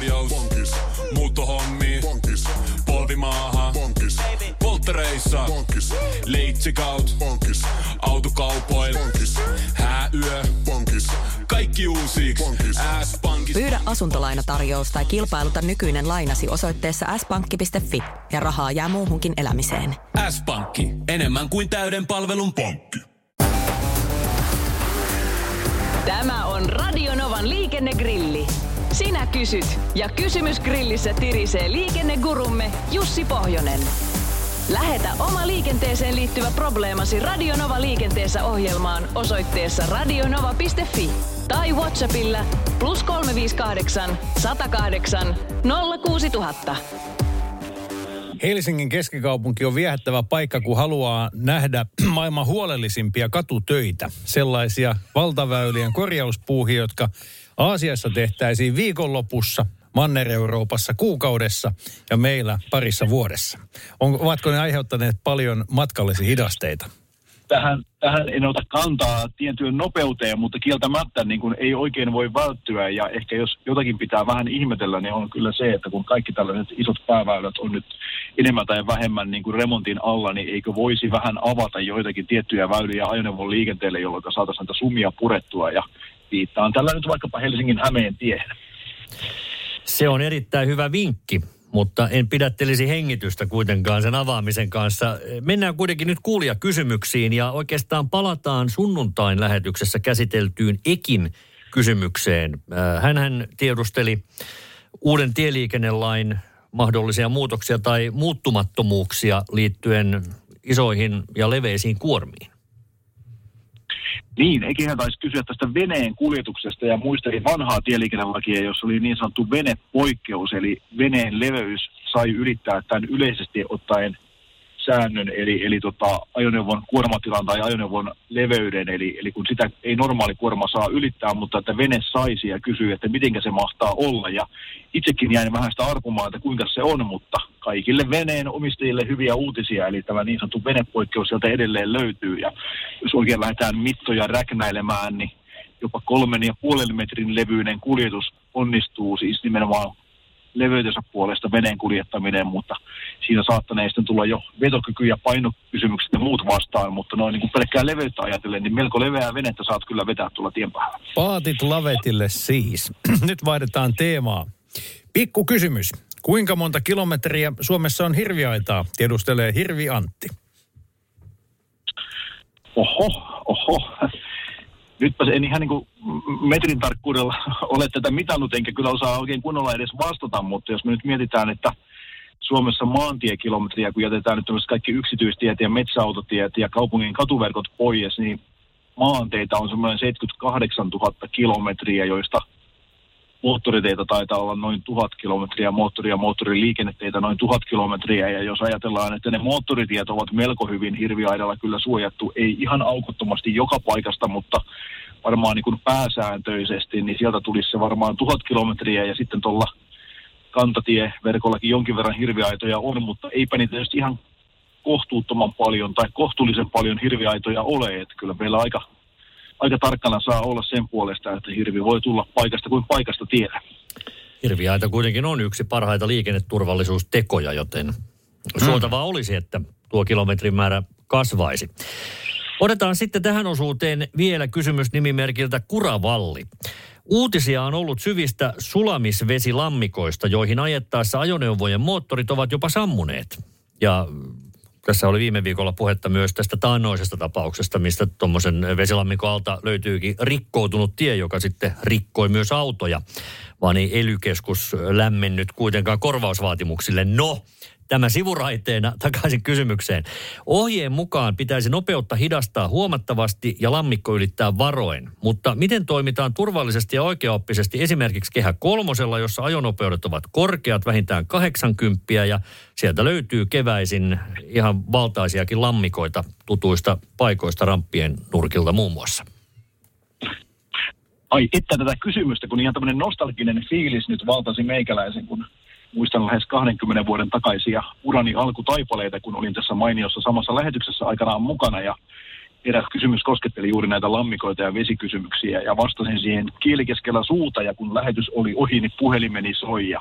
tarjous. Bonkis. Muuttohommi. Bonkis. Polvimaaha. Bonkis. Polttereissa. Bonkis. Leitsikaut. Bonkis. Autokaupoil. Bonkis. Hääyö. Bonkis. Kaikki uusi. S-pankki. Pyydä asuntolainatarjous tai kilpailuta nykyinen lainasi osoitteessa s-pankki.fi ja rahaa jää muuhunkin elämiseen. S-pankki. Enemmän kuin täyden palvelun pankki. Tämä on Radionovan liikennegrilli. Sinä kysyt ja kysymys grillissä tirisee liikennegurumme Jussi Pohjonen. Lähetä oma liikenteeseen liittyvä probleemasi Radionova liikenteessä ohjelmaan osoitteessa radionova.fi tai Whatsappilla plus 358 108 06000. Helsingin keskikaupunki on viehättävä paikka, kun haluaa nähdä maailman huolellisimpia katutöitä. Sellaisia valtaväylien korjauspuuhia, jotka Aasiassa tehtäisiin viikonlopussa, Manner-Euroopassa kuukaudessa ja meillä parissa vuodessa. On, ovatko ne aiheuttaneet paljon matkallisia hidasteita? tähän, tähän en ota kantaa tiettyyn nopeuteen, mutta kieltämättä niin kuin ei oikein voi välttyä. Ja ehkä jos jotakin pitää vähän ihmetellä, niin on kyllä se, että kun kaikki tällaiset isot pääväylät on nyt enemmän tai vähemmän niin kuin remontin alla, niin eikö voisi vähän avata joitakin tiettyjä väyliä ajoneuvon liikenteelle, jolloin saataisiin näitä sumia purettua. Ja viittaan tällä nyt vaikkapa Helsingin Hämeen tiehen. Se on erittäin hyvä vinkki mutta en pidättelisi hengitystä kuitenkaan sen avaamisen kanssa. Mennään kuitenkin nyt kuulia kysymyksiin ja oikeastaan palataan sunnuntain lähetyksessä käsiteltyyn Ekin kysymykseen. Äh, Hänhän tiedusteli uuden tieliikennelain mahdollisia muutoksia tai muuttumattomuuksia liittyen isoihin ja leveisiin kuormiin. Niin, eiköhän taisi kysyä tästä veneen kuljetuksesta ja muistelin vanhaa tieliikennelakia, jossa oli niin sanottu venepoikkeus, eli veneen leveys sai ylittää tämän yleisesti ottaen säännön, eli, eli tota, ajoneuvon kuormatilan tai ajoneuvon leveyden, eli, eli kun sitä ei normaali kuorma saa ylittää, mutta että vene saisi ja kysyy, että miten se mahtaa olla. Ja itsekin jäin vähän sitä arpumaan, että kuinka se on, mutta kaikille veneen omistajille hyviä uutisia, eli tämä niin sanottu venepoikkeus sieltä edelleen löytyy. Ja jos oikein lähdetään mittoja räknäilemään, niin jopa kolmen ja puolen metrin levyinen kuljetus onnistuu siis nimenomaan leveytensä puolesta veneen kuljettaminen, mutta siinä saattanee sitten tulla jo vetokyky ja painokysymykset ja muut vastaan, mutta noin niin kuin pelkkää leveyttä ajatellen, niin melko leveää venettä saat kyllä vetää tuolla tien päällä. Paatit lavetille siis. Nyt vaihdetaan teemaa. Pikku kysymys. Kuinka monta kilometriä Suomessa on hirviaitaa? Tiedustelee Hirvi Antti. Oho, oho nytpä en ihan niin kuin metrin tarkkuudella ole tätä mitannut, enkä kyllä osaa oikein kunnolla edes vastata, mutta jos me nyt mietitään, että Suomessa maantiekilometriä, kun jätetään nyt kaikki yksityistiet ja metsäautotiet ja kaupungin katuverkot pois, niin maanteita on semmoinen 78 000 kilometriä, joista moottoriteitä taitaa olla noin tuhat kilometriä, moottori- ja moottoriliikenneteitä noin tuhat kilometriä. Ja jos ajatellaan, että ne moottoritiet ovat melko hyvin hirviaidalla kyllä suojattu, ei ihan aukottomasti joka paikasta, mutta varmaan niin kuin pääsääntöisesti, niin sieltä tulisi se varmaan tuhat kilometriä ja sitten tuolla kantatieverkollakin jonkin verran hirviaitoja on, mutta eipä niitä tietysti ihan kohtuuttoman paljon tai kohtuullisen paljon hirviaitoja ole, että kyllä meillä aika aika tarkkana saa olla sen puolesta, että hirvi voi tulla paikasta kuin paikasta tiedä. Hirviaita kuitenkin on yksi parhaita liikenneturvallisuustekoja, joten mm. suotavaa olisi, että tuo kilometrin määrä kasvaisi. Otetaan sitten tähän osuuteen vielä kysymys nimimerkiltä Kuravalli. Uutisia on ollut syvistä sulamisvesilammikoista, joihin ajettaessa ajoneuvojen moottorit ovat jopa sammuneet. Ja tässä oli viime viikolla puhetta myös tästä taannoisesta tapauksesta, mistä tuommoisen vesilammikon alta löytyykin rikkoutunut tie, joka sitten rikkoi myös autoja, vaan ei elykeskus lämmennyt kuitenkaan korvausvaatimuksille. No, Tämä sivuraiteena takaisin kysymykseen. Ohjeen mukaan pitäisi nopeutta hidastaa huomattavasti ja lammikko ylittää varoen. Mutta miten toimitaan turvallisesti ja oikeaoppisesti esimerkiksi kehä kolmosella, jossa ajonopeudet ovat korkeat, vähintään 80 ja sieltä löytyy keväisin ihan valtaisiakin lammikoita tutuista paikoista ramppien nurkilta muun muassa? Ai, että tätä kysymystä, kun ihan tämmöinen nostalginen fiilis nyt valtasi meikäläisen, kun muistan lähes 20 vuoden takaisia urani alkutaipaleita, kun olin tässä mainiossa samassa lähetyksessä aikanaan mukana. Ja eräs kysymys kosketteli juuri näitä lammikoita ja vesikysymyksiä ja vastasin siihen kielikeskellä suuta ja kun lähetys oli ohi, niin puhelimeni soi ja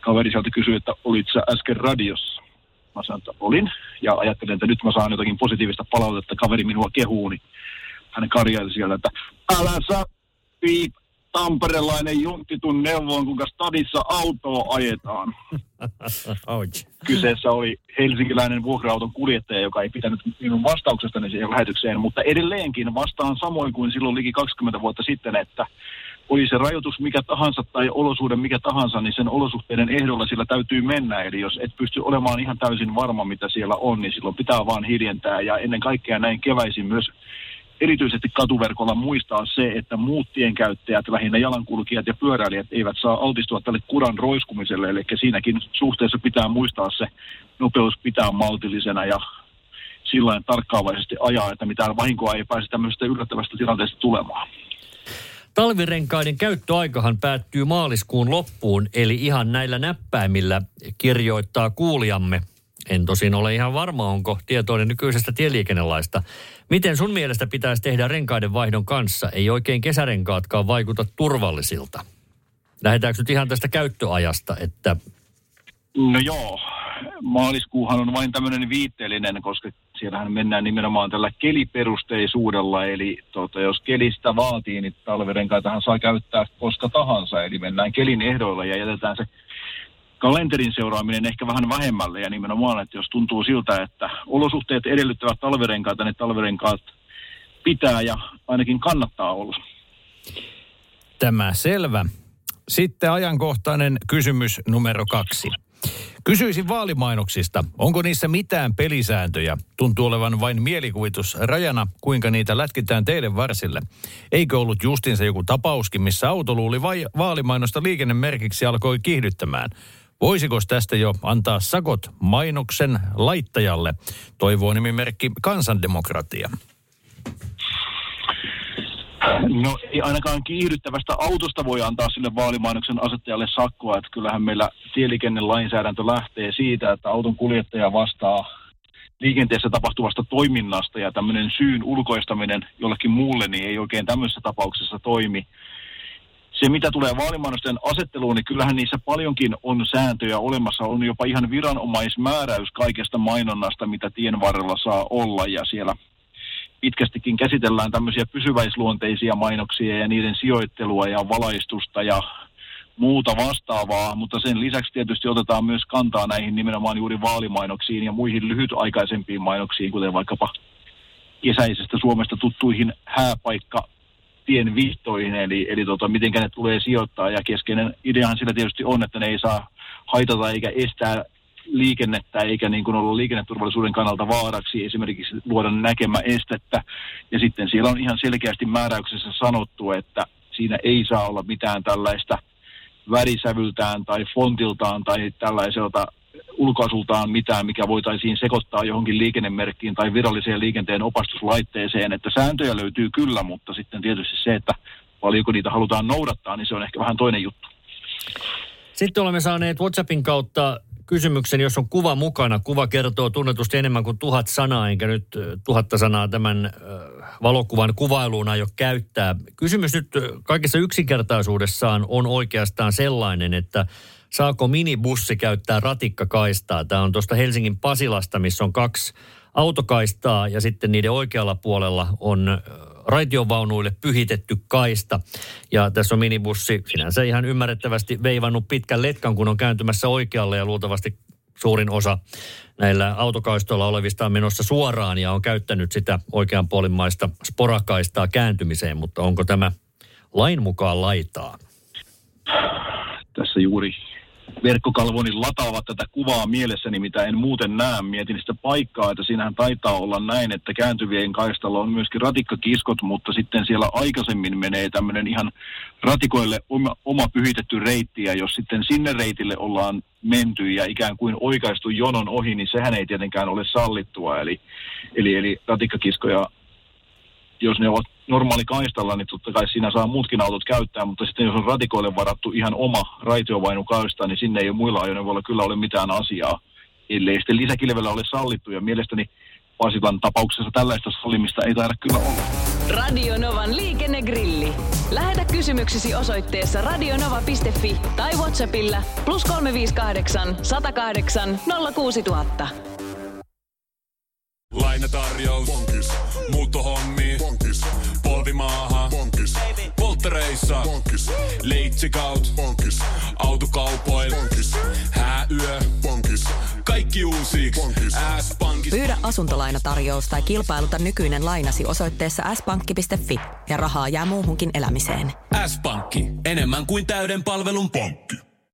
kaveri sieltä kysyi, että olit sä äsken radiossa? Mä sanoin, että olin ja ajattelin, että nyt mä saan jotakin positiivista palautetta, kaveri minua kehuu, niin hän karjaili siellä, että älä sä piip tamperelainen junttitun neuvoon, kuinka stadissa autoa ajetaan. Ouch. Kyseessä oli helsinkiläinen vuokra-auton kuljettaja, joka ei pitänyt minun vastauksestani siihen lähetykseen, mutta edelleenkin vastaan samoin kuin silloin liki 20 vuotta sitten, että oli se rajoitus mikä tahansa tai olosuhde mikä tahansa, niin sen olosuhteiden ehdolla sillä täytyy mennä. Eli jos et pysty olemaan ihan täysin varma, mitä siellä on, niin silloin pitää vaan hiljentää. Ja ennen kaikkea näin keväisin myös erityisesti katuverkolla muistaa se, että muut tienkäyttäjät, lähinnä jalankulkijat ja pyöräilijät eivät saa altistua tälle kuran roiskumiselle. Eli siinäkin suhteessa pitää muistaa se nopeus pitää maltillisena ja sillä tarkkaavaisesti ajaa, että mitään vahinkoa ei pääse tämmöisestä yllättävästä tilanteesta tulemaan. Talvirenkaiden käyttöaikahan päättyy maaliskuun loppuun, eli ihan näillä näppäimillä kirjoittaa kuulijamme. En tosin ole ihan varma, onko tietoinen nykyisestä tieliikennelaista. Miten sun mielestä pitäisi tehdä renkaiden vaihdon kanssa? Ei oikein kesärenkaatkaan vaikuta turvallisilta. Lähdetäänkö nyt ihan tästä käyttöajasta, että No joo, maaliskuuhan on vain tämmöinen viitteellinen, koska siellähän mennään nimenomaan tällä keliperusteisuudella, eli tota, jos kelistä vaatii, niin talvirenkaitahan saa käyttää koska tahansa, eli mennään kelin ehdoilla ja jätetään se kalenterin seuraaminen ehkä vähän vähemmälle ja nimenomaan, että jos tuntuu siltä, että olosuhteet edellyttävät talvirenkaita, niin talvirenkaat pitää ja ainakin kannattaa olla. Tämä selvä. Sitten ajankohtainen kysymys numero kaksi. Kysyisin vaalimainoksista. Onko niissä mitään pelisääntöjä? Tuntuu olevan vain mielikuvitus rajana, kuinka niitä lätkitään teille varsille. Eikö ollut justinsa joku tapauskin, missä auto luuli vai vaalimainosta liikennemerkiksi alkoi kiihdyttämään? Voisiko tästä jo antaa sakot mainoksen laittajalle? Toivoo nimimerkki kansandemokratia. No ei ainakaan kiihdyttävästä autosta voi antaa sille vaalimainoksen asettajalle sakkoa, että kyllähän meillä tieliikennelainsäädäntö lähtee siitä, että auton kuljettaja vastaa liikenteessä tapahtuvasta toiminnasta ja tämmöinen syyn ulkoistaminen jollekin muulle niin ei oikein tämmöisessä tapauksessa toimi. Se, mitä tulee vaalimainosten asetteluun, niin kyllähän niissä paljonkin on sääntöjä olemassa. On jopa ihan viranomaismääräys kaikesta mainonnasta, mitä tien varrella saa olla. Ja siellä pitkästikin käsitellään tämmöisiä pysyväisluonteisia mainoksia ja niiden sijoittelua ja valaistusta ja muuta vastaavaa, mutta sen lisäksi tietysti otetaan myös kantaa näihin nimenomaan juuri vaalimainoksiin ja muihin lyhytaikaisempiin mainoksiin, kuten vaikkapa kesäisestä Suomesta tuttuihin hääpaikka tien vihtoihin, eli, eli tota, miten ne tulee sijoittaa. Ja keskeinen ideahan sillä tietysti on, että ne ei saa haitata eikä estää liikennettä eikä niin kuin olla liikenneturvallisuuden kannalta vaaraksi esimerkiksi luoda näkemä estettä. Ja sitten siellä on ihan selkeästi määräyksessä sanottu, että siinä ei saa olla mitään tällaista värisävyltään tai fontiltaan tai tällaiselta ulkoasultaan mitään, mikä voitaisiin sekoittaa johonkin liikennemerkkiin tai viralliseen liikenteen opastuslaitteeseen. Että sääntöjä löytyy kyllä, mutta sitten tietysti se, että paljonko niitä halutaan noudattaa, niin se on ehkä vähän toinen juttu. Sitten olemme saaneet WhatsAppin kautta kysymyksen, jos on kuva mukana. Kuva kertoo tunnetusti enemmän kuin tuhat sanaa, enkä nyt tuhatta sanaa tämän valokuvan kuvailuun aio käyttää. Kysymys nyt kaikessa yksinkertaisuudessaan on oikeastaan sellainen, että saako minibussi käyttää ratikkakaistaa. Tämä on tuosta Helsingin Pasilasta, missä on kaksi autokaistaa ja sitten niiden oikealla puolella on raitiovaunuille pyhitetty kaista. Ja tässä on minibussi sinänsä ihan ymmärrettävästi veivannut pitkän letkan, kun on kääntymässä oikealle ja luultavasti suurin osa näillä autokaistoilla olevista on menossa suoraan ja on käyttänyt sitä oikeanpuolimmaista sporakaistaa kääntymiseen, mutta onko tämä lain mukaan laitaa? Tässä juuri verkkokalvoni lataavat tätä kuvaa mielessäni, mitä en muuten näe. Mietin sitä paikkaa, että siinähän taitaa olla näin, että kääntyvien kaistalla on myöskin ratikkakiskot, mutta sitten siellä aikaisemmin menee tämmöinen ihan ratikoille oma, oma pyhitetty reitti, ja jos sitten sinne reitille ollaan menty ja ikään kuin oikaistu jonon ohi, niin sehän ei tietenkään ole sallittua. Eli, eli, eli ratikkakiskoja jos ne ovat normaali kaistalla, niin totta kai siinä saa muutkin autot käyttää, mutta sitten jos on ratikoille varattu ihan oma raitiovainukaista, niin sinne ei ole muilla ajoneuvoilla kyllä ole mitään asiaa, ellei sitten lisäkilvellä ole sallittu. Ja mielestäni Pasilan tapauksessa tällaista sallimista ei taida kyllä olla. Radio Novan liikennegrilli. Lähetä kysymyksesi osoitteessa radionova.fi tai Whatsappilla plus 358 108 06000. Lainatarjous. Polttereissa. Bonkis. Leitsikaut. Bonkis. Autokaupoil. Bonkis. Hääyö. Bonkis. Kaikki uusi. S-pankki. Pyydä asuntolainatarjous tai kilpailuta nykyinen lainasi osoitteessa s-pankki.fi ja rahaa jää muuhunkin elämiseen. S-pankki. Enemmän kuin täyden palvelun pankki.